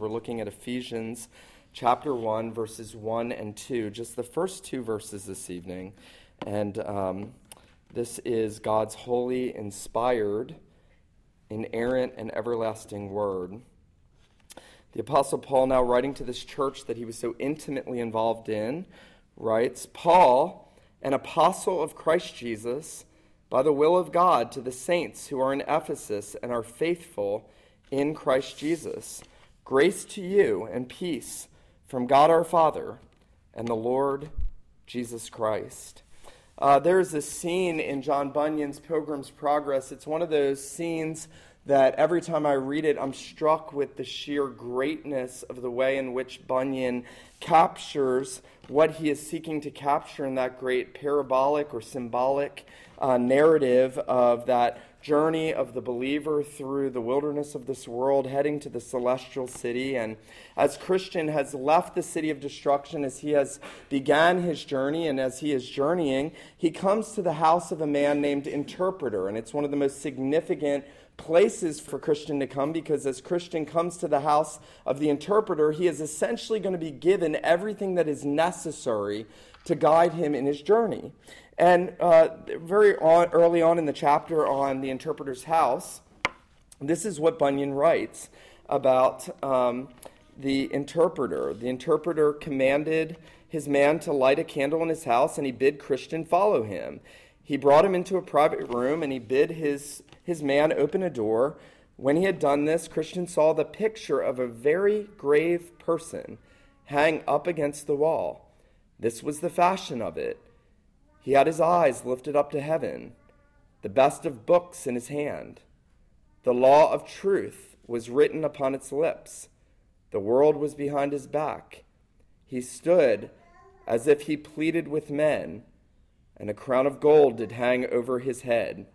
We're looking at Ephesians chapter 1, verses 1 and 2, just the first two verses this evening. And um, this is God's holy, inspired, inerrant, and everlasting word. The Apostle Paul, now writing to this church that he was so intimately involved in, writes Paul, an apostle of Christ Jesus, by the will of God, to the saints who are in Ephesus and are faithful in Christ Jesus Grace to you and peace from God our Father and the Lord Jesus Christ. Uh, there's a scene in John Bunyan's Pilgrim's Progress. It's one of those scenes that every time I read it, I'm struck with the sheer greatness of the way in which Bunyan captures what he is seeking to capture in that great parabolic or symbolic uh, narrative of that journey of the believer through the wilderness of this world, heading to the celestial city. And as Christian has left the city of destruction, as he has began his journey, and as he is journeying, he comes to the house of a man named Interpreter. And it's one of the most significant places for Christian to come because as Christian comes to the house of the interpreter, he is essentially going to be given everything that is necessary to guide him in his journey. And uh, very on, early on in the chapter on the interpreter's house, this is what Bunyan writes about um, the interpreter. The interpreter commanded his man to light a candle in his house, and he bid Christian follow him. He brought him into a private room, and he bid his, his man open a door. When he had done this, Christian saw the picture of a very grave person hang up against the wall. This was the fashion of it. He had his eyes lifted up to heaven, the best of books in his hand. The law of truth was written upon its lips. The world was behind his back. He stood as if he pleaded with men, and a crown of gold did hang over his head.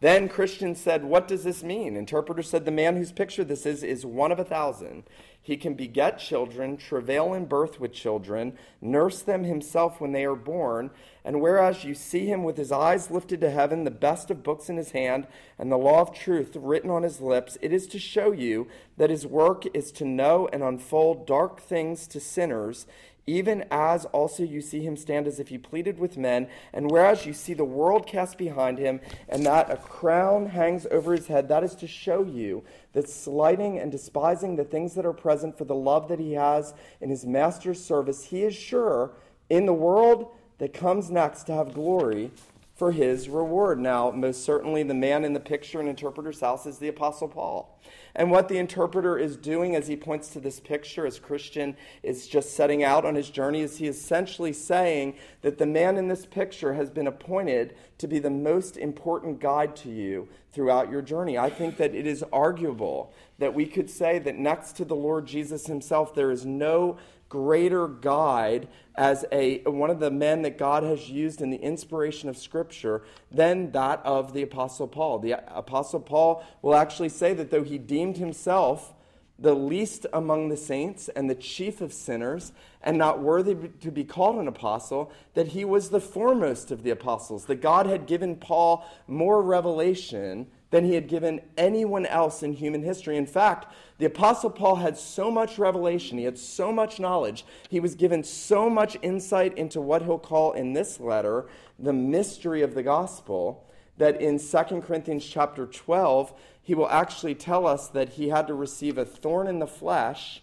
Then Christian said, What does this mean? Interpreter said, The man whose picture this is is one of a thousand. He can beget children, travail in birth with children, nurse them himself when they are born. And whereas you see him with his eyes lifted to heaven, the best of books in his hand, and the law of truth written on his lips, it is to show you that his work is to know and unfold dark things to sinners even as also you see him stand as if he pleaded with men, and whereas you see the world cast behind him, and that a crown hangs over his head, that is to show you that slighting and despising the things that are present for the love that he has in his master's service, he is sure in the world that comes next to have glory for his reward. Now, most certainly, the man in the picture in Interpreter's House is the Apostle Paul. And what the interpreter is doing as he points to this picture, as Christian is just setting out on his journey, is he essentially saying that the man in this picture has been appointed to be the most important guide to you throughout your journey. I think that it is arguable that we could say that next to the Lord Jesus himself, there is no greater guide as a one of the men that God has used in the inspiration of scripture than that of the apostle Paul. The apostle Paul will actually say that though he deemed himself the least among the saints and the chief of sinners and not worthy to be called an apostle that he was the foremost of the apostles that God had given Paul more revelation than he had given anyone else in human history. In fact, the Apostle Paul had so much revelation, he had so much knowledge, he was given so much insight into what he'll call in this letter the mystery of the gospel that in 2 Corinthians chapter 12, he will actually tell us that he had to receive a thorn in the flesh,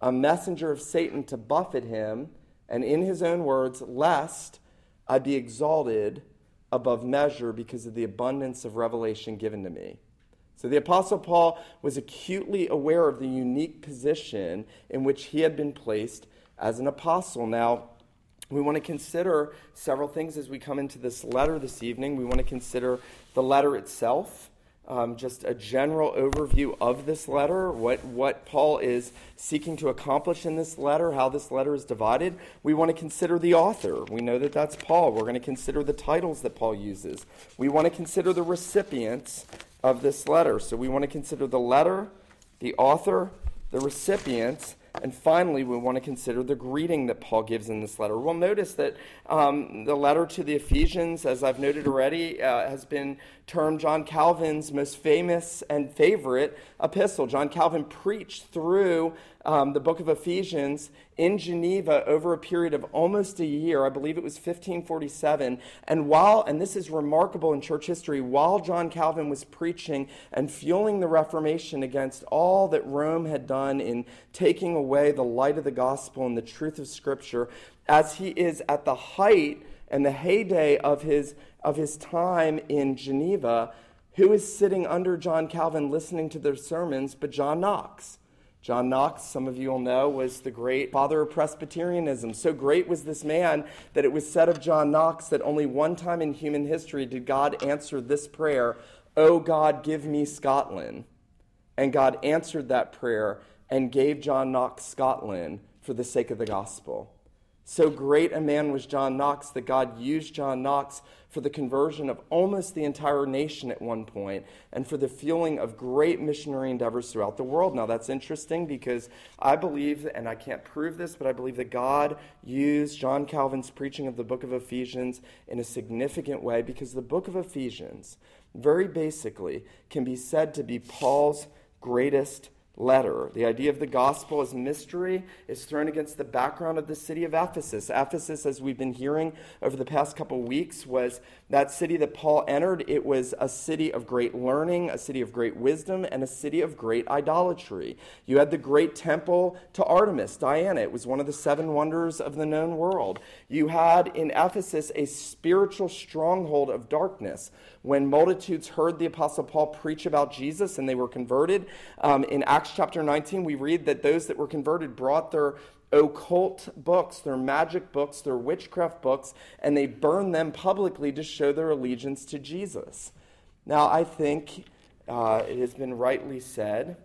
a messenger of Satan to buffet him, and in his own words, lest I be exalted above measure because of the abundance of revelation given to me. So the Apostle Paul was acutely aware of the unique position in which he had been placed as an apostle. Now, we want to consider several things as we come into this letter this evening. We want to consider the letter itself um, just a general overview of this letter, what, what Paul is seeking to accomplish in this letter, how this letter is divided. We want to consider the author. We know that that's Paul. We're going to consider the titles that Paul uses. We want to consider the recipients of this letter. So we want to consider the letter, the author, the recipients, and finally, we want to consider the greeting that Paul gives in this letter. We'll notice that um, the letter to the Ephesians, as I've noted already, uh, has been termed John Calvin's most famous and favorite epistle. John Calvin preached through um, the book of Ephesians in Geneva over a period of almost a year. I believe it was 1547. And while, and this is remarkable in church history, while John Calvin was preaching and fueling the Reformation against all that Rome had done in taking away the light of the gospel and the truth of Scripture, as he is at the height and the heyday of his, of his time in Geneva, who is sitting under John Calvin listening to their sermons but John Knox? John Knox, some of you will know, was the great father of Presbyterianism. So great was this man that it was said of John Knox that only one time in human history did God answer this prayer, Oh God, give me Scotland. And God answered that prayer and gave John Knox Scotland for the sake of the gospel. So great a man was John Knox that God used John Knox for the conversion of almost the entire nation at one point and for the fueling of great missionary endeavors throughout the world. Now, that's interesting because I believe, and I can't prove this, but I believe that God used John Calvin's preaching of the book of Ephesians in a significant way because the book of Ephesians, very basically, can be said to be Paul's greatest letter. The idea of the gospel as mystery is thrown against the background of the city of Ephesus. Ephesus, as we've been hearing over the past couple weeks, was that city that Paul entered. It was a city of great learning, a city of great wisdom, and a city of great idolatry. You had the great temple to Artemis, Diana. It was one of the seven wonders of the known world. You had in Ephesus a spiritual stronghold of darkness. When multitudes heard the Apostle Paul preach about Jesus and they were converted, um, in Acts chapter 19, we read that those that were converted brought their occult books, their magic books, their witchcraft books, and they burned them publicly to show their allegiance to Jesus. Now, I think uh, it has been rightly said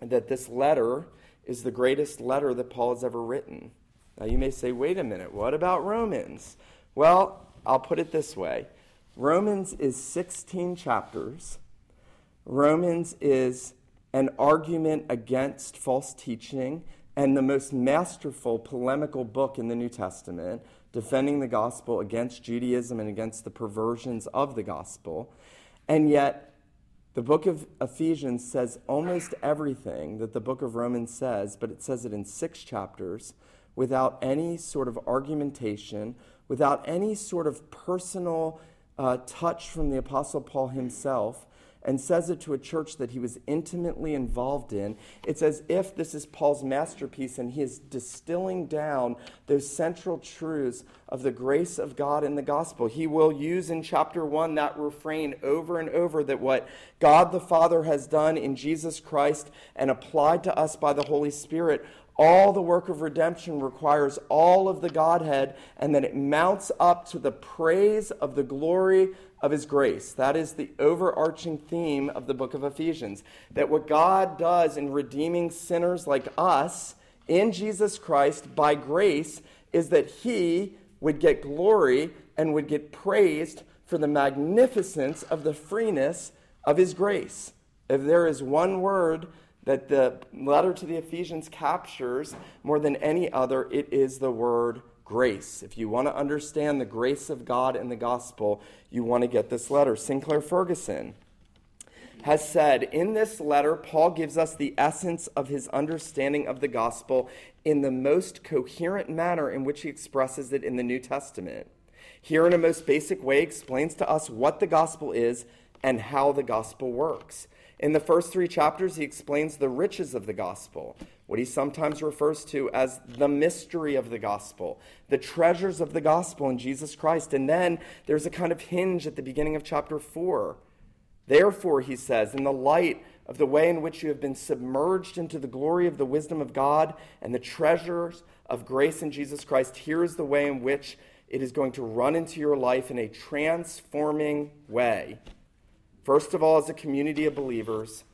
that this letter is the greatest letter that Paul has ever written. Now, you may say, wait a minute, what about Romans? Well, I'll put it this way Romans is 16 chapters. Romans is an argument against false teaching and the most masterful polemical book in the New Testament, defending the gospel against Judaism and against the perversions of the gospel. And yet, the book of Ephesians says almost everything that the book of Romans says, but it says it in six chapters without any sort of argumentation, without any sort of personal uh, touch from the Apostle Paul himself and says it to a church that he was intimately involved in. It's as if this is Paul's masterpiece and he is distilling down those central truths of the grace of God in the gospel. He will use in chapter 1 that refrain over and over that what God the Father has done in Jesus Christ and applied to us by the Holy Spirit all the work of redemption requires all of the Godhead, and then it mounts up to the praise of the glory of His grace. That is the overarching theme of the book of Ephesians. That what God does in redeeming sinners like us in Jesus Christ by grace is that He would get glory and would get praised for the magnificence of the freeness of His grace. If there is one word that the letter to the Ephesians captures more than any other, it is the word grace. If you want to understand the grace of God in the gospel, you want to get this letter. Sinclair Ferguson has said in this letter, Paul gives us the essence of his understanding of the gospel in the most coherent manner in which he expresses it in the New Testament. Here, in a most basic way, explains to us what the gospel is and how the gospel works. In the first three chapters, he explains the riches of the gospel, what he sometimes refers to as the mystery of the gospel, the treasures of the gospel in Jesus Christ. And then there's a kind of hinge at the beginning of chapter four. Therefore, he says, in the light of the way in which you have been submerged into the glory of the wisdom of God and the treasures of grace in Jesus Christ, here is the way in which it is going to run into your life in a transforming way. First of all, as a community of believers,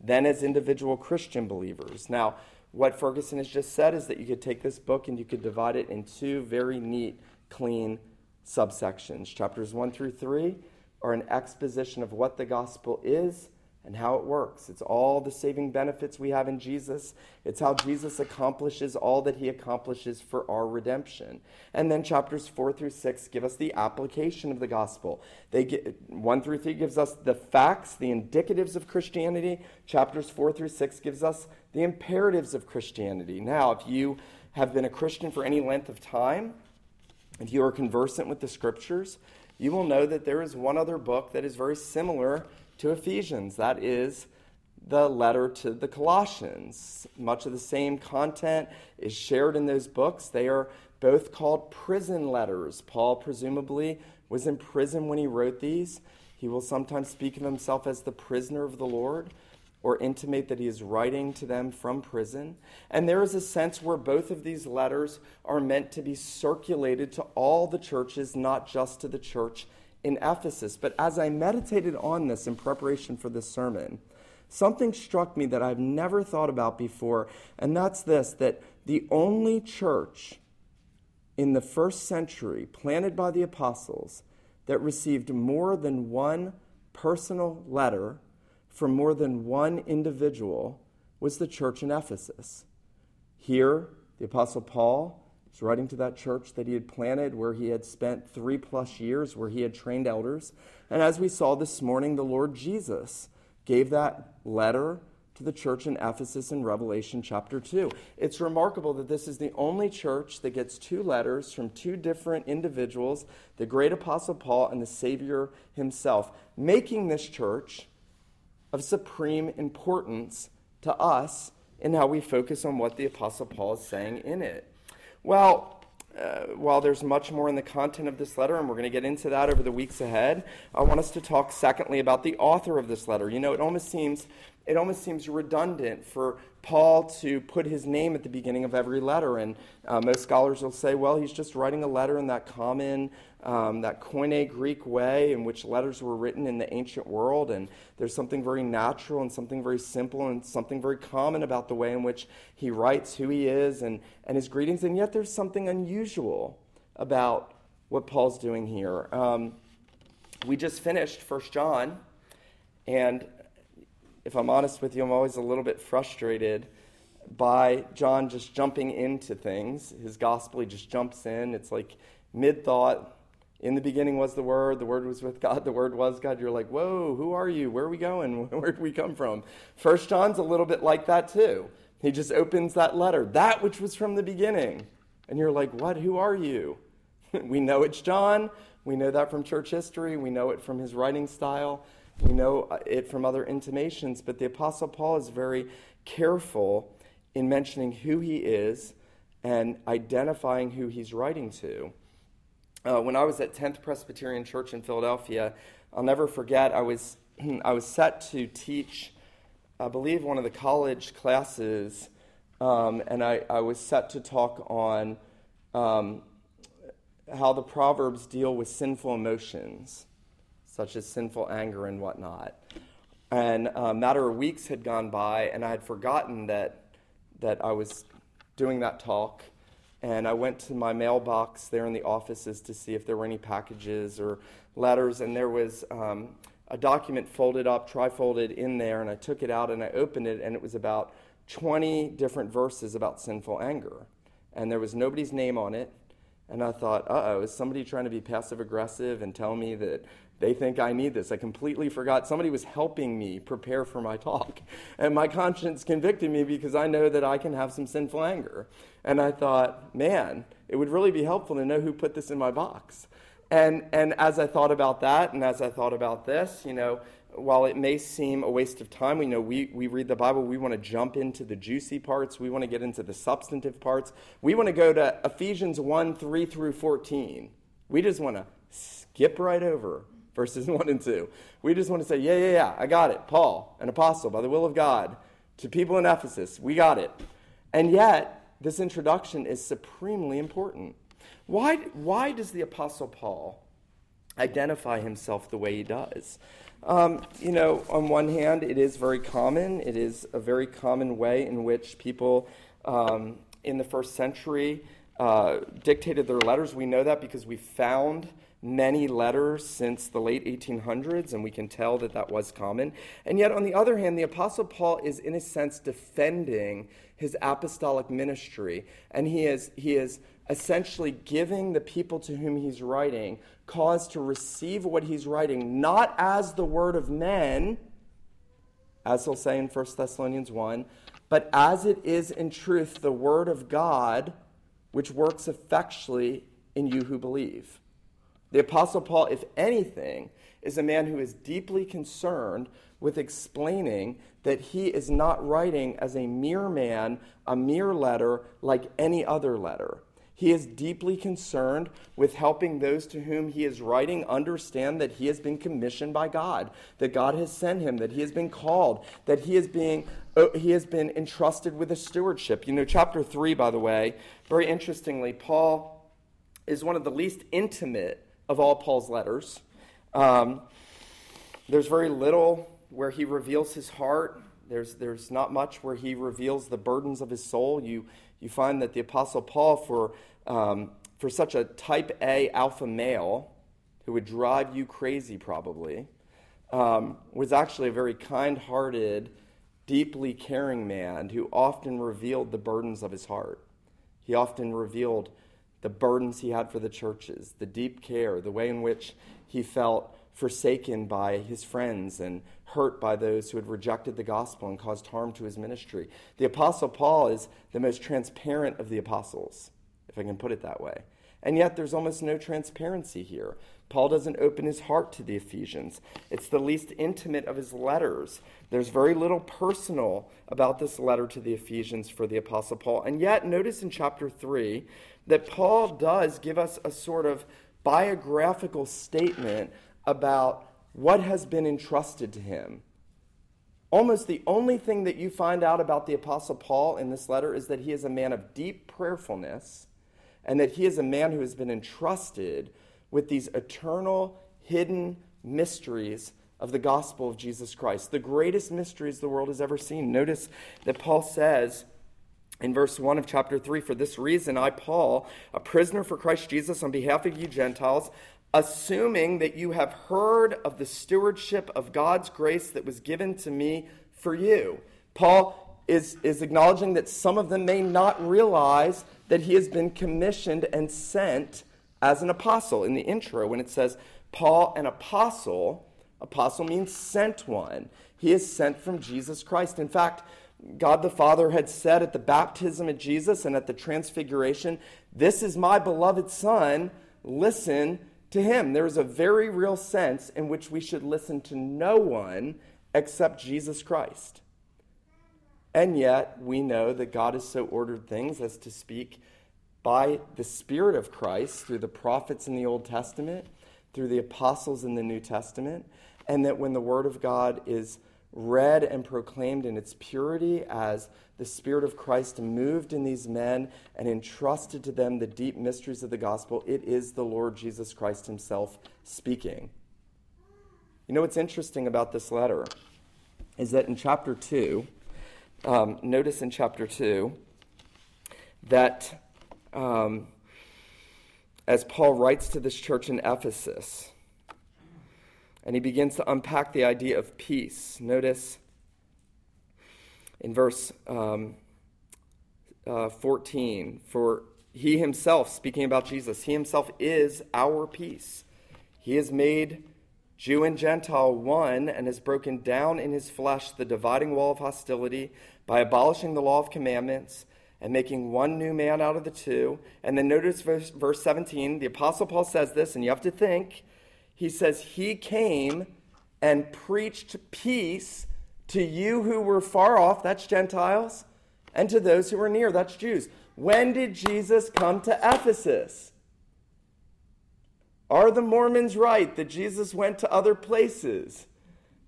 then as individual Christian believers. Now, what Ferguson has just said is that you could take this book and you could divide it in two very neat, clean subsections. Chapters 1 through 3 are an exposition of what the gospel is and how it works. It's all the saving benefits we have in Jesus. It's how Jesus accomplishes all that he accomplishes for our redemption. And then chapters 4 through 6 give us the application of the gospel. They get, 1 through 3 gives us the facts, the indicatives of Christianity. Chapters 4 through 6 gives us the imperatives of Christianity. Now, if you have been a Christian for any length of time, if you are conversant with the scriptures, you will know that there is one other book that is very similar to Ephesians. That is the letter to the Colossians. Much of the same content is shared in those books. They are both called prison letters. Paul presumably was in prison when he wrote these. He will sometimes speak of himself as the prisoner of the Lord or intimate that he is writing to them from prison. And there is a sense where both of these letters are meant to be circulated to all the churches, not just to the church in Ephesus. But as I meditated on this in preparation for this sermon, something struck me that I've never thought about before, and that's this that the only church in the first century planted by the apostles that received more than one personal letter from more than one individual was the church in Ephesus. Here, the Apostle Paul He's writing to that church that he had planted, where he had spent three plus years, where he had trained elders. And as we saw this morning, the Lord Jesus gave that letter to the church in Ephesus in Revelation chapter 2. It's remarkable that this is the only church that gets two letters from two different individuals, the great apostle Paul and the Savior himself, making this church of supreme importance to us in how we focus on what the apostle Paul is saying in it. Well, uh, while there's much more in the content of this letter, and we're going to get into that over the weeks ahead, I want us to talk secondly about the author of this letter. You know, it almost seems it almost seems redundant for Paul to put his name at the beginning of every letter. And uh, most scholars will say, well, he's just writing a letter in that common, um, that Koine Greek way in which letters were written in the ancient world. And there's something very natural and something very simple and something very common about the way in which he writes who he is and, and his greetings. And yet there's something unusual about what Paul's doing here. Um, we just finished First John. And if I'm honest with you, I'm always a little bit frustrated by John just jumping into things. His gospel, he just jumps in. It's like mid thought. In the beginning was the Word, the Word was with God, the Word was God. You're like, whoa, who are you? Where are we going? Where did we come from? First John's a little bit like that too. He just opens that letter, that which was from the beginning. And you're like, what? Who are you? we know it's John. We know that from church history. We know it from his writing style. We know uh, it from other intimations, but the Apostle Paul is very careful in mentioning who he is and identifying who he's writing to. Uh, when I was at 10th Presbyterian Church in Philadelphia, I'll never forget, I was, I was set to teach, I believe, one of the college classes, um, and I, I was set to talk on um, how the Proverbs deal with sinful emotions such as sinful anger and whatnot. And a matter of weeks had gone by, and I had forgotten that, that I was doing that talk. And I went to my mailbox there in the offices to see if there were any packages or letters, and there was um, a document folded up, trifolded in there, and I took it out and I opened it, and it was about 20 different verses about sinful anger. And there was nobody's name on it. And I thought, uh oh, is somebody trying to be passive aggressive and tell me that they think I need this. I completely forgot. Somebody was helping me prepare for my talk. And my conscience convicted me because I know that I can have some sinful anger. And I thought, man, it would really be helpful to know who put this in my box. And, and as I thought about that, and as I thought about this, you know, while it may seem a waste of time, we know we, we read the Bible, we want to jump into the juicy parts, we want to get into the substantive parts. We want to go to Ephesians 1 3 through 14. We just want to skip right over verses 1 and 2. We just want to say, yeah, yeah, yeah, I got it. Paul, an apostle by the will of God, to people in Ephesus, we got it. And yet, this introduction is supremely important. Why, why does the apostle Paul identify himself the way he does? Um, you know, on one hand, it is very common. It is a very common way in which people um, in the first century uh, dictated their letters. We know that because we found many letters since the late 1800s, and we can tell that that was common. And yet, on the other hand, the Apostle Paul is, in a sense, defending his apostolic ministry, and he is, he is essentially giving the people to whom he's writing cause to receive what he's writing, not as the word of men, as he'll say in 1 Thessalonians 1, but as it is in truth the word of God, which works effectually in you who believe. The Apostle Paul, if anything, is a man who is deeply concerned with explaining that he is not writing as a mere man, a mere letter like any other letter. He is deeply concerned with helping those to whom he is writing understand that he has been commissioned by God, that God has sent him, that he has been called, that he is being uh, he has been entrusted with a stewardship. You know, chapter 3 by the way, very interestingly, Paul is one of the least intimate of all Paul's letters. Um, there's very little where he reveals his heart. There's, there's not much where he reveals the burdens of his soul. You, you find that the Apostle Paul, for, um, for such a type A alpha male who would drive you crazy probably, um, was actually a very kind hearted, deeply caring man who often revealed the burdens of his heart. He often revealed the burdens he had for the churches, the deep care, the way in which he felt forsaken by his friends and hurt by those who had rejected the gospel and caused harm to his ministry. The Apostle Paul is the most transparent of the apostles, if I can put it that way. And yet, there's almost no transparency here. Paul doesn't open his heart to the Ephesians. It's the least intimate of his letters. There's very little personal about this letter to the Ephesians for the Apostle Paul. And yet, notice in chapter 3 that Paul does give us a sort of biographical statement about what has been entrusted to him. Almost the only thing that you find out about the Apostle Paul in this letter is that he is a man of deep prayerfulness and that he is a man who has been entrusted with these eternal, hidden mysteries of the gospel of Jesus Christ, the greatest mysteries the world has ever seen. Notice that Paul says in verse 1 of chapter 3 For this reason, I, Paul, a prisoner for Christ Jesus on behalf of you Gentiles, assuming that you have heard of the stewardship of God's grace that was given to me for you. Paul is, is acknowledging that some of them may not realize that he has been commissioned and sent as an apostle. In the intro, when it says, Paul, an apostle, apostle means sent one. He is sent from Jesus Christ. In fact, God the Father had said at the baptism of Jesus and at the transfiguration, This is my beloved Son, listen to him. There is a very real sense in which we should listen to no one except Jesus Christ. And yet, we know that God has so ordered things as to speak by the Spirit of Christ through the prophets in the Old Testament, through the apostles in the New Testament, and that when the Word of God is read and proclaimed in its purity as the Spirit of Christ moved in these men and entrusted to them the deep mysteries of the gospel, it is the Lord Jesus Christ Himself speaking. You know what's interesting about this letter is that in chapter 2, um, notice in chapter 2 that um, as Paul writes to this church in Ephesus, and he begins to unpack the idea of peace. Notice in verse um, uh, 14, for he himself, speaking about Jesus, he himself is our peace. He has made Jew and Gentile one and has broken down in his flesh the dividing wall of hostility by abolishing the law of commandments and making one new man out of the two. And then notice verse, verse 17. The Apostle Paul says this, and you have to think he says, He came and preached peace to you who were far off, that's Gentiles, and to those who were near, that's Jews. When did Jesus come to Ephesus? Are the Mormons right that Jesus went to other places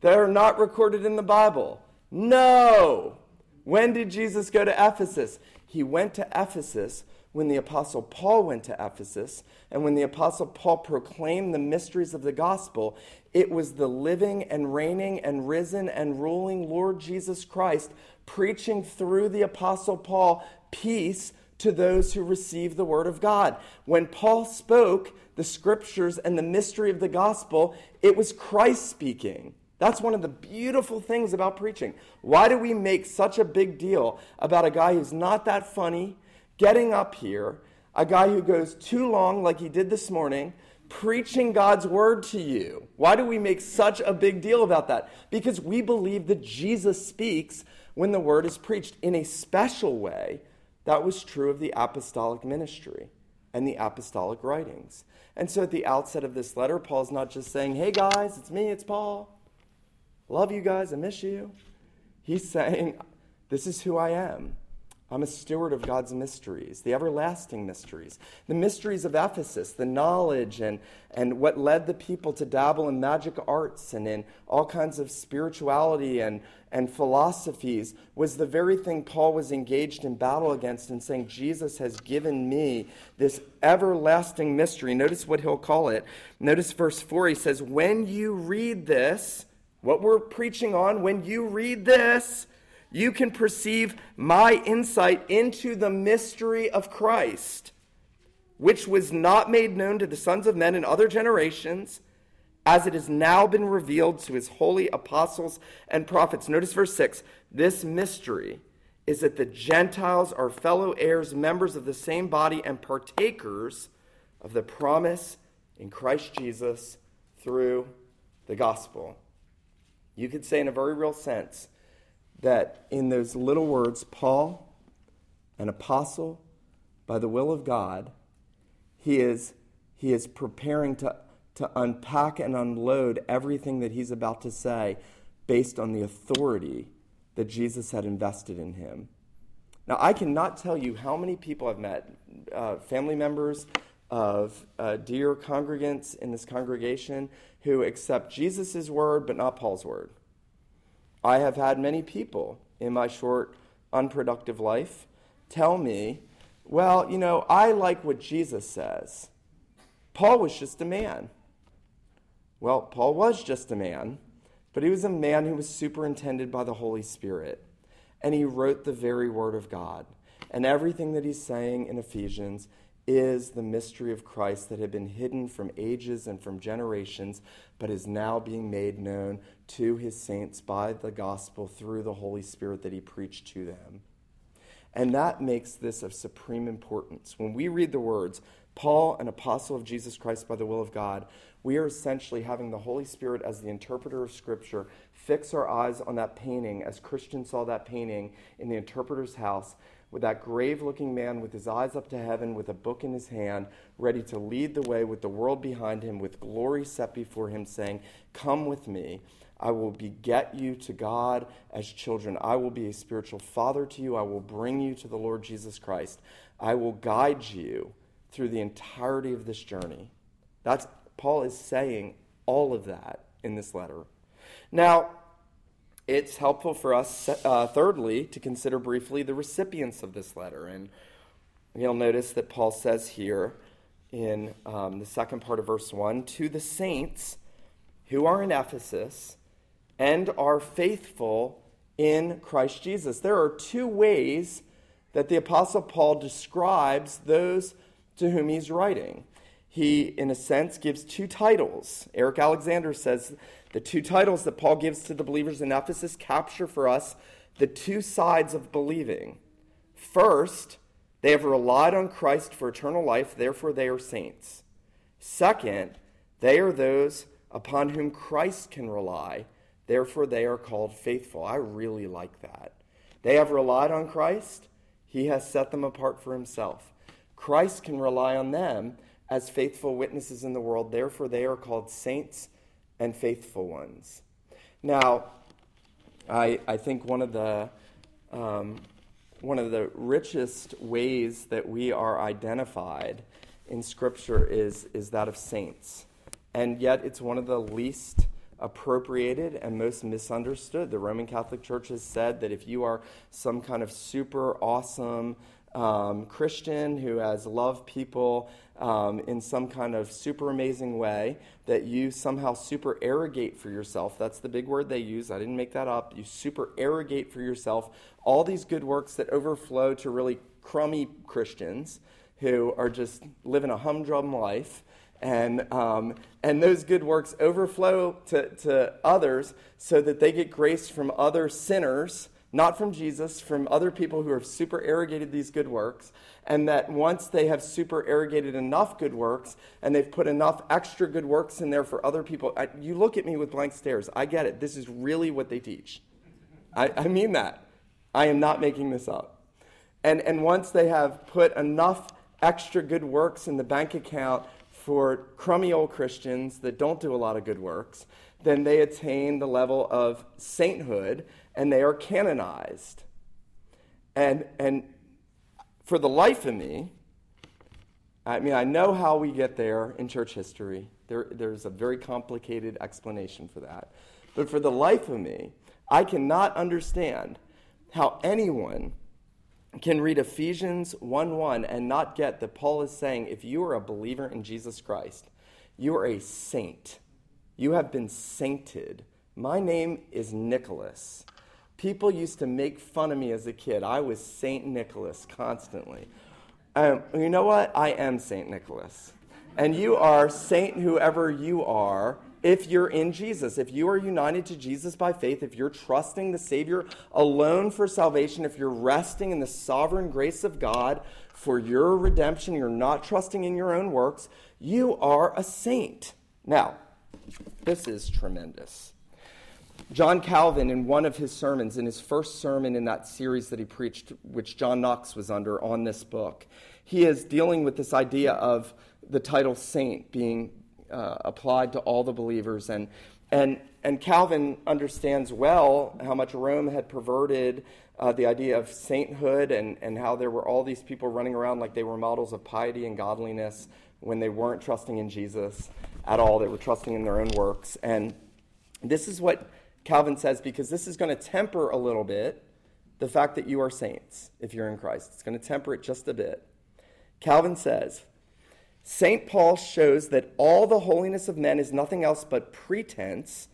that are not recorded in the Bible? No. When did Jesus go to Ephesus? He went to Ephesus when the Apostle Paul went to Ephesus and when the Apostle Paul proclaimed the mysteries of the gospel, it was the living and reigning and risen and ruling Lord Jesus Christ preaching through the Apostle Paul peace to those who receive the word of God. When Paul spoke the scriptures and the mystery of the gospel, it was Christ speaking. That's one of the beautiful things about preaching. Why do we make such a big deal about a guy who's not that funny getting up here, a guy who goes too long, like he did this morning, preaching God's word to you? Why do we make such a big deal about that? Because we believe that Jesus speaks when the word is preached in a special way. That was true of the apostolic ministry and the apostolic writings. And so at the outset of this letter, Paul's not just saying, Hey guys, it's me, it's Paul. Love you guys, I miss you. He's saying, This is who I am. I'm a steward of God's mysteries, the everlasting mysteries, the mysteries of Ephesus, the knowledge and, and what led the people to dabble in magic arts and in all kinds of spirituality and, and philosophies was the very thing Paul was engaged in battle against and saying, Jesus has given me this everlasting mystery. Notice what he'll call it. Notice verse 4, he says, When you read this, what we're preaching on, when you read this, you can perceive my insight into the mystery of Christ, which was not made known to the sons of men in other generations, as it has now been revealed to his holy apostles and prophets. Notice verse 6 this mystery is that the Gentiles are fellow heirs, members of the same body, and partakers of the promise in Christ Jesus through the gospel. You could say, in a very real sense, that in those little words, Paul, an apostle by the will of God, he is, he is preparing to, to unpack and unload everything that he's about to say based on the authority that Jesus had invested in him. Now, I cannot tell you how many people I've met, uh, family members of uh, dear congregants in this congregation, who accept Jesus' word but not Paul's word. I have had many people in my short, unproductive life tell me, well, you know, I like what Jesus says. Paul was just a man. Well, Paul was just a man, but he was a man who was superintended by the Holy Spirit. And he wrote the very word of God. And everything that he's saying in Ephesians is the mystery of Christ that had been hidden from ages and from generations, but is now being made known to his saints by the gospel through the Holy Spirit that he preached to them. And that makes this of supreme importance. When we read the words, Paul, an apostle of Jesus Christ by the will of God, we are essentially having the Holy Spirit as the interpreter of Scripture fix our eyes on that painting as Christian saw that painting in the interpreter's house with that grave looking man with his eyes up to heaven, with a book in his hand, ready to lead the way with the world behind him, with glory set before him, saying, Come with me. I will beget you to God as children. I will be a spiritual father to you. I will bring you to the Lord Jesus Christ. I will guide you through the entirety of this journey. That's Paul is saying all of that in this letter. Now, it's helpful for us, uh, thirdly, to consider briefly the recipients of this letter. And you'll notice that Paul says here in um, the second part of verse 1 to the saints who are in Ephesus and are faithful in Christ Jesus. There are two ways that the Apostle Paul describes those to whom he's writing. He, in a sense, gives two titles. Eric Alexander says the two titles that Paul gives to the believers in Ephesus capture for us the two sides of believing. First, they have relied on Christ for eternal life, therefore they are saints. Second, they are those upon whom Christ can rely, therefore they are called faithful. I really like that. They have relied on Christ, he has set them apart for himself. Christ can rely on them as faithful witnesses in the world, therefore they are called saints and faithful ones. Now, I, I think one of the um, one of the richest ways that we are identified in Scripture is, is that of saints. And yet, it's one of the least appropriated and most misunderstood. The Roman Catholic Church has said that if you are some kind of super awesome um, Christian who has loved people um, in some kind of super amazing way, that you somehow supererogate for yourself. That's the big word they use. I didn't make that up. You supererogate for yourself all these good works that overflow to really crummy Christians who are just living a humdrum life. And, um, and those good works overflow to, to others so that they get grace from other sinners, not from Jesus, from other people who have supererogated these good works. And that once they have supererogated enough good works and they've put enough extra good works in there for other people, I, you look at me with blank stares. I get it. This is really what they teach. I, I mean that. I am not making this up. And, and once they have put enough extra good works in the bank account for crummy old Christians that don't do a lot of good works, then they attain the level of sainthood and they are canonized. And, and for the life of me, I mean, I know how we get there in church history. There, there's a very complicated explanation for that. But for the life of me, I cannot understand how anyone can read Ephesians 1 1 and not get that Paul is saying if you are a believer in Jesus Christ, you are a saint. You have been sainted. My name is Nicholas. People used to make fun of me as a kid. I was Saint Nicholas constantly. Um, you know what? I am Saint Nicholas. And you are Saint whoever you are if you're in Jesus, if you are united to Jesus by faith, if you're trusting the Savior alone for salvation, if you're resting in the sovereign grace of God for your redemption, you're not trusting in your own works, you are a saint. Now, this is tremendous. John Calvin, in one of his sermons, in his first sermon in that series that he preached, which John Knox was under on this book, he is dealing with this idea of the title saint being uh, applied to all the believers. And, and, and Calvin understands well how much Rome had perverted uh, the idea of sainthood and, and how there were all these people running around like they were models of piety and godliness when they weren't trusting in Jesus at all. They were trusting in their own works. And this is what Calvin says because this is going to temper a little bit the fact that you are saints if you're in Christ. It's going to temper it just a bit. Calvin says, St. Paul shows that all the holiness of men is nothing else but pretense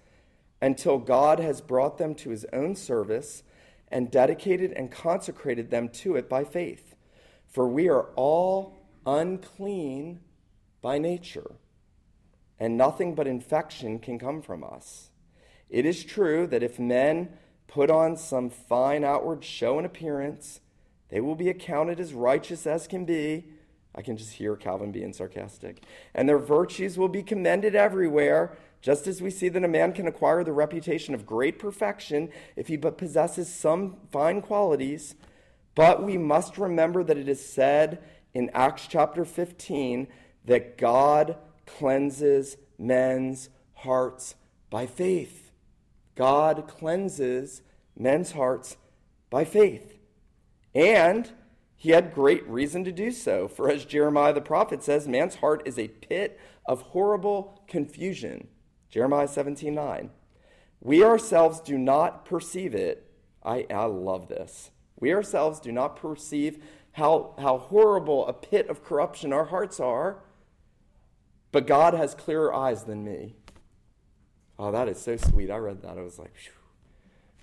until God has brought them to his own service and dedicated and consecrated them to it by faith. For we are all unclean by nature, and nothing but infection can come from us. It is true that if men put on some fine outward show and appearance, they will be accounted as righteous as can be I can just hear Calvin being sarcastic. And their virtues will be commended everywhere, just as we see that a man can acquire the reputation of great perfection if he but possesses some fine qualities. But we must remember that it is said in Acts chapter 15 that God cleanses men's hearts by faith. God cleanses men's hearts by faith. And he had great reason to do so. For as Jeremiah the prophet says, man's heart is a pit of horrible confusion. Jeremiah 17 9. We ourselves do not perceive it. I, I love this. We ourselves do not perceive how, how horrible a pit of corruption our hearts are, but God has clearer eyes than me. Oh, that is so sweet. I read that. I was like, Phew.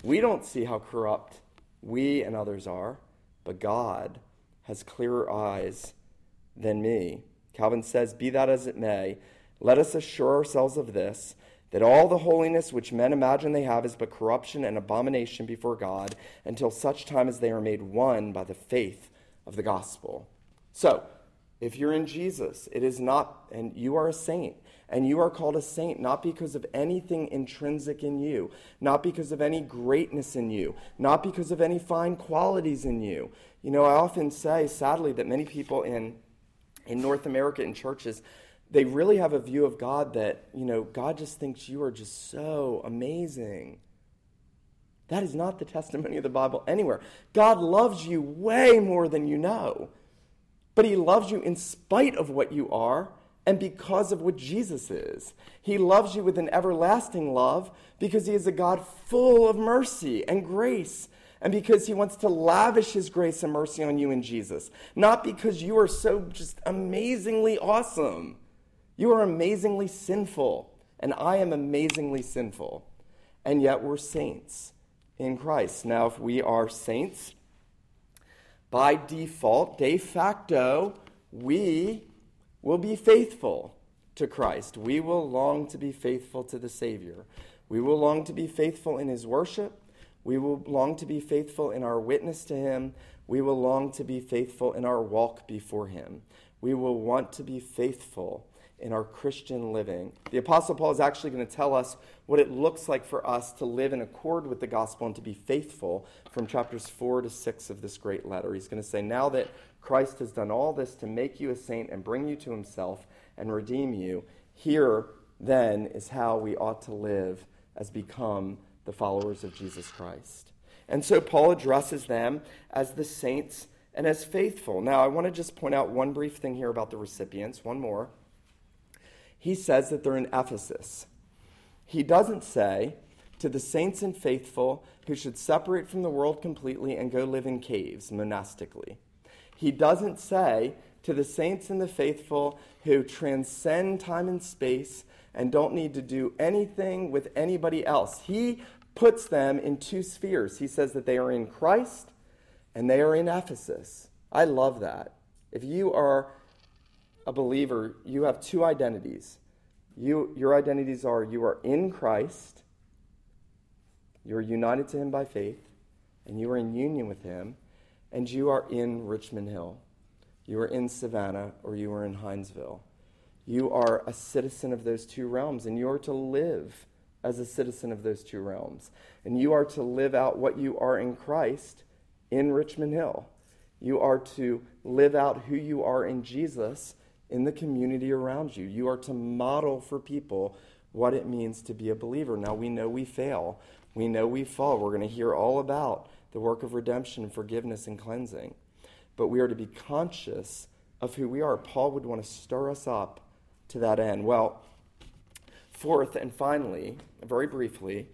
we don't see how corrupt we and others are, but God has clearer eyes than me. Calvin says, Be that as it may, let us assure ourselves of this that all the holiness which men imagine they have is but corruption and abomination before God until such time as they are made one by the faith of the gospel. So, if you're in Jesus, it is not, and you are a saint, and you are called a saint not because of anything intrinsic in you, not because of any greatness in you, not because of any fine qualities in you. You know, I often say, sadly, that many people in, in North America in churches, they really have a view of God that, you know, God just thinks you are just so amazing. That is not the testimony of the Bible anywhere. God loves you way more than you know, but He loves you in spite of what you are and because of what Jesus is. He loves you with an everlasting love because He is a God full of mercy and grace and because he wants to lavish his grace and mercy on you in Jesus. Not because you are so just amazingly awesome. You are amazingly sinful, and I am amazingly sinful. And yet we're saints in Christ. Now, if we are saints, by default, de facto, we will be faithful to Christ. We will long to be faithful to the Savior. We will long to be faithful in His worship. We will long to be faithful in our witness to Him. We will long to be faithful in our walk before Him. We will want to be faithful in our Christian living. The Apostle Paul is actually going to tell us what it looks like for us to live in accord with the gospel and to be faithful from chapters 4 to 6 of this great letter. He's going to say, Now that Christ has done all this to make you a saint and bring you to himself and redeem you, here then is how we ought to live as become the followers of Jesus Christ. And so Paul addresses them as the saints and as faithful. Now, I want to just point out one brief thing here about the recipients, one more he says that they're in Ephesus. He doesn't say to the saints and faithful who should separate from the world completely and go live in caves monastically. He doesn't say to the saints and the faithful who transcend time and space and don't need to do anything with anybody else. He puts them in two spheres. He says that they are in Christ and they are in Ephesus. I love that. If you are a believer, you have two identities. You, your identities are you are in Christ, you're united to Him by faith, and you are in union with Him, and you are in Richmond Hill. You are in Savannah or you are in Hinesville. You are a citizen of those two realms, and you are to live as a citizen of those two realms. And you are to live out what you are in Christ in Richmond Hill. You are to live out who you are in Jesus in the community around you. You are to model for people what it means to be a believer. Now, we know we fail, we know we fall. We're going to hear all about the work of redemption, forgiveness, and cleansing. But we are to be conscious of who we are. Paul would want to stir us up to that end. Well, fourth and finally, very briefly,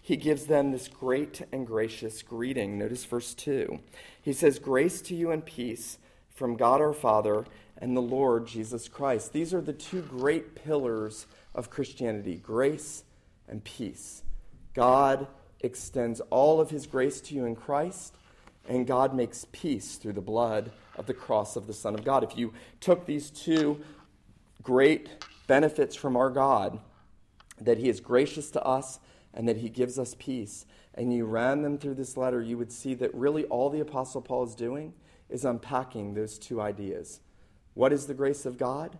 he gives them this great and gracious greeting. Notice verse 2. He says, Grace to you and peace from God our Father and the Lord Jesus Christ. These are the two great pillars of Christianity grace and peace. God extends all of his grace to you in Christ, and God makes peace through the blood of the cross of the Son of God. If you took these two great benefits from our God, that he is gracious to us and that he gives us peace, and you ran them through this letter, you would see that really all the Apostle Paul is doing is unpacking those two ideas what is the grace of God?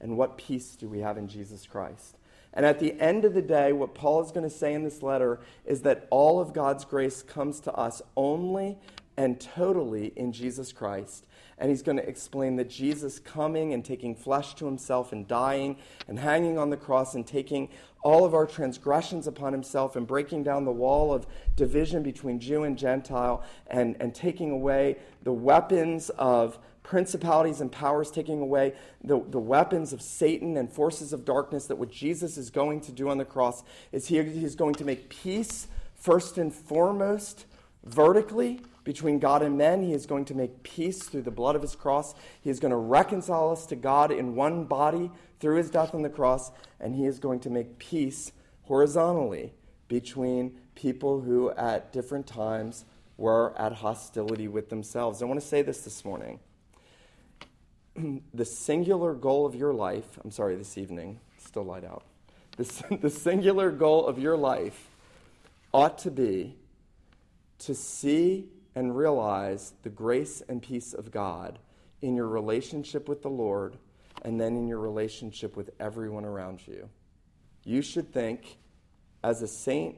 And what peace do we have in Jesus Christ? And at the end of the day, what Paul is going to say in this letter is that all of God's grace comes to us only and totally in Jesus Christ. And he's going to explain that Jesus coming and taking flesh to himself and dying and hanging on the cross and taking all of our transgressions upon himself and breaking down the wall of division between Jew and Gentile and, and taking away the weapons of principalities and powers, taking away the, the weapons of Satan and forces of darkness, that what Jesus is going to do on the cross is he, he's going to make peace first and foremost vertically between God and men. He is going to make peace through the blood of his cross. He is going to reconcile us to God in one body through his death on the cross, and he is going to make peace horizontally between people who at different times were at hostility with themselves. I want to say this this morning. The singular goal of your life, I'm sorry, this evening, still light out. The, the singular goal of your life ought to be to see and realize the grace and peace of God in your relationship with the Lord and then in your relationship with everyone around you. You should think, as a saint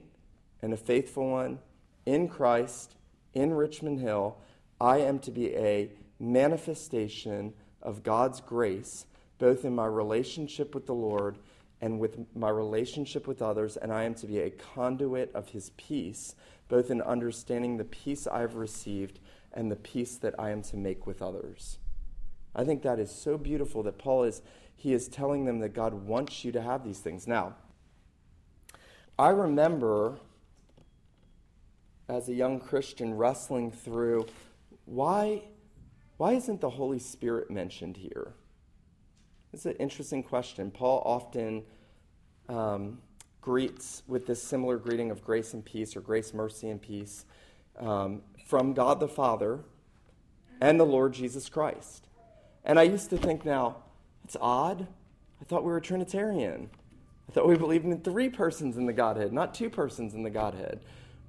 and a faithful one in Christ, in Richmond Hill, I am to be a manifestation of God's grace, both in my relationship with the Lord and with my relationship with others, and I am to be a conduit of His peace, both in understanding the peace I've received and the peace that I am to make with others. I think that is so beautiful that Paul is he is telling them that God wants you to have these things. Now, I remember as a young Christian wrestling through why why isn't the Holy Spirit mentioned here? It's an interesting question. Paul often um, greets with this similar greeting of grace and peace, or grace, mercy, and peace, um, from God the Father and the Lord Jesus Christ. And I used to think, now, it's odd. I thought we were Trinitarian. I thought we believed in three persons in the Godhead, not two persons in the Godhead.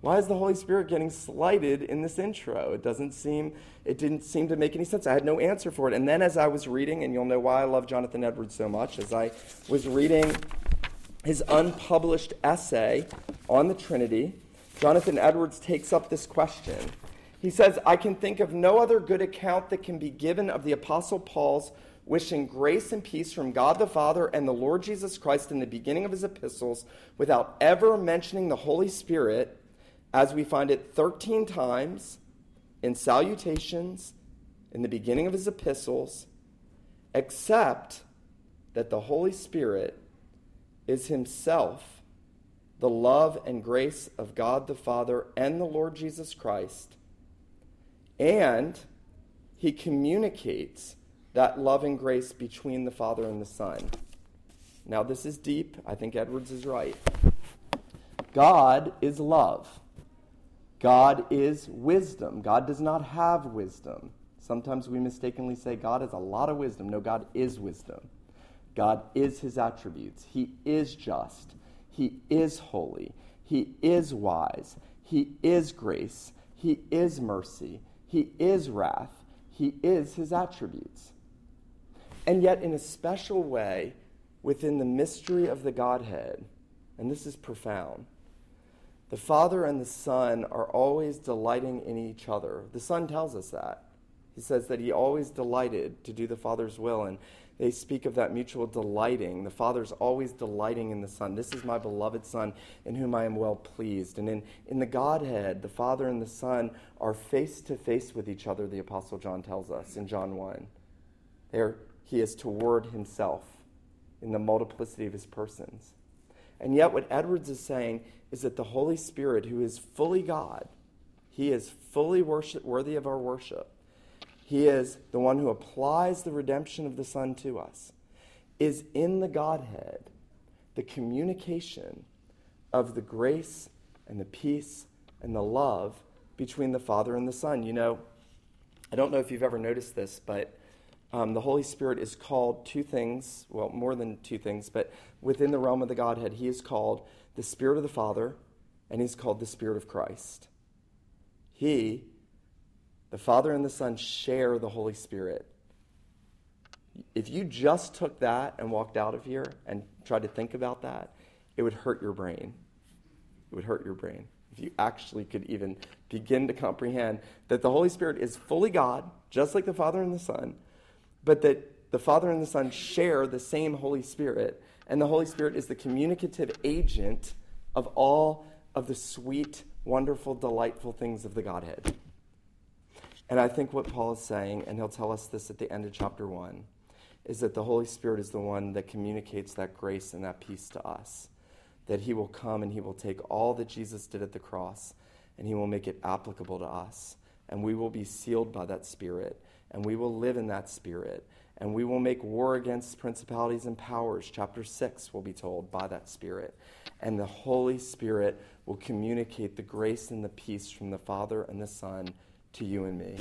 Why is the Holy Spirit getting slighted in this intro? It doesn't seem it didn't seem to make any sense. I had no answer for it. And then as I was reading, and you'll know why I love Jonathan Edwards so much, as I was reading his unpublished essay on the Trinity, Jonathan Edwards takes up this question. He says, I can think of no other good account that can be given of the Apostle Paul's wishing grace and peace from God the Father and the Lord Jesus Christ in the beginning of his epistles without ever mentioning the Holy Spirit as we find it 13 times in salutations in the beginning of his epistles, except that the Holy Spirit is himself the love and grace of God the Father and the Lord Jesus Christ, and he communicates that love and grace between the Father and the Son. Now, this is deep. I think Edwards is right. God is love. God is wisdom. God does not have wisdom. Sometimes we mistakenly say God has a lot of wisdom. No, God is wisdom. God is his attributes. He is just. He is holy. He is wise. He is grace. He is mercy. He is wrath. He is his attributes. And yet, in a special way, within the mystery of the Godhead, and this is profound, the Father and the Son are always delighting in each other. The Son tells us that. He says that he always delighted to do the Father's will, and they speak of that mutual delighting. The Father's always delighting in the Son. This is my beloved Son in whom I am well pleased. And in, in the Godhead, the Father and the Son are face to face with each other, the Apostle John tells us in John 1. There, he is toward himself in the multiplicity of his persons. And yet, what Edwards is saying is that the Holy Spirit, who is fully God, he is fully worship, worthy of our worship. He is the one who applies the redemption of the Son to us, is in the Godhead the communication of the grace and the peace and the love between the Father and the Son. You know, I don't know if you've ever noticed this, but um, the Holy Spirit is called two things, well, more than two things, but within the realm of the Godhead, he is called the Spirit of the Father, and he's called the Spirit of Christ. He, the Father and the Son, share the Holy Spirit. If you just took that and walked out of here and tried to think about that, it would hurt your brain. It would hurt your brain. If you actually could even begin to comprehend that the Holy Spirit is fully God, just like the Father and the Son, but that the Father and the Son share the same Holy Spirit, and the Holy Spirit is the communicative agent of all of the sweet, wonderful, delightful things of the Godhead. And I think what Paul is saying, and he'll tell us this at the end of chapter 1, is that the Holy Spirit is the one that communicates that grace and that peace to us. That he will come and he will take all that Jesus did at the cross and he will make it applicable to us. And we will be sealed by that Spirit and we will live in that spirit. And we will make war against principalities and powers. Chapter 6 will be told by that Spirit. And the Holy Spirit will communicate the grace and the peace from the Father and the Son to you and me.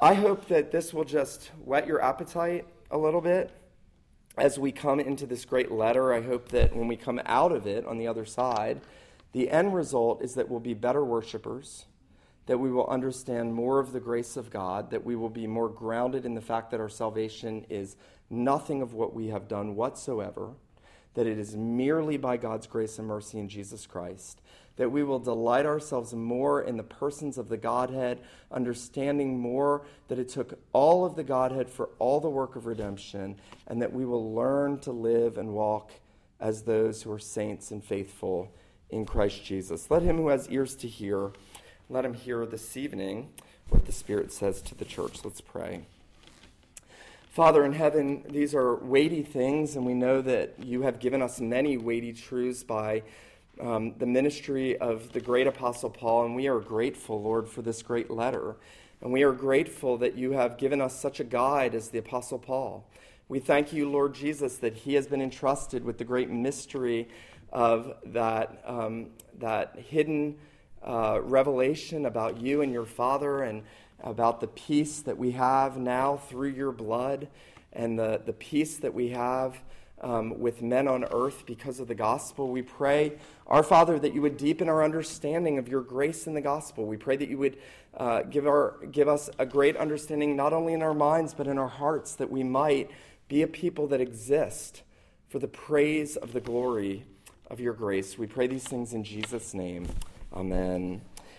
I hope that this will just whet your appetite a little bit as we come into this great letter. I hope that when we come out of it on the other side, the end result is that we'll be better worshipers that we will understand more of the grace of God, that we will be more grounded in the fact that our salvation is nothing of what we have done whatsoever, that it is merely by God's grace and mercy in Jesus Christ, that we will delight ourselves more in the persons of the Godhead, understanding more that it took all of the Godhead for all the work of redemption, and that we will learn to live and walk as those who are saints and faithful in Christ Jesus. Let him who has ears to hear let him hear this evening what the Spirit says to the church. Let's pray. Father in heaven, these are weighty things, and we know that you have given us many weighty truths by um, the ministry of the great Apostle Paul, and we are grateful, Lord, for this great letter. And we are grateful that you have given us such a guide as the Apostle Paul. We thank you, Lord Jesus, that he has been entrusted with the great mystery of that, um, that hidden uh, revelation about you and your Father and about the peace that we have now through your blood and the, the peace that we have um, with men on earth because of the gospel. We pray, our Father, that you would deepen our understanding of your grace in the gospel. We pray that you would uh, give, our, give us a great understanding, not only in our minds, but in our hearts, that we might be a people that exist for the praise of the glory of your grace. We pray these things in Jesus' name. Amen.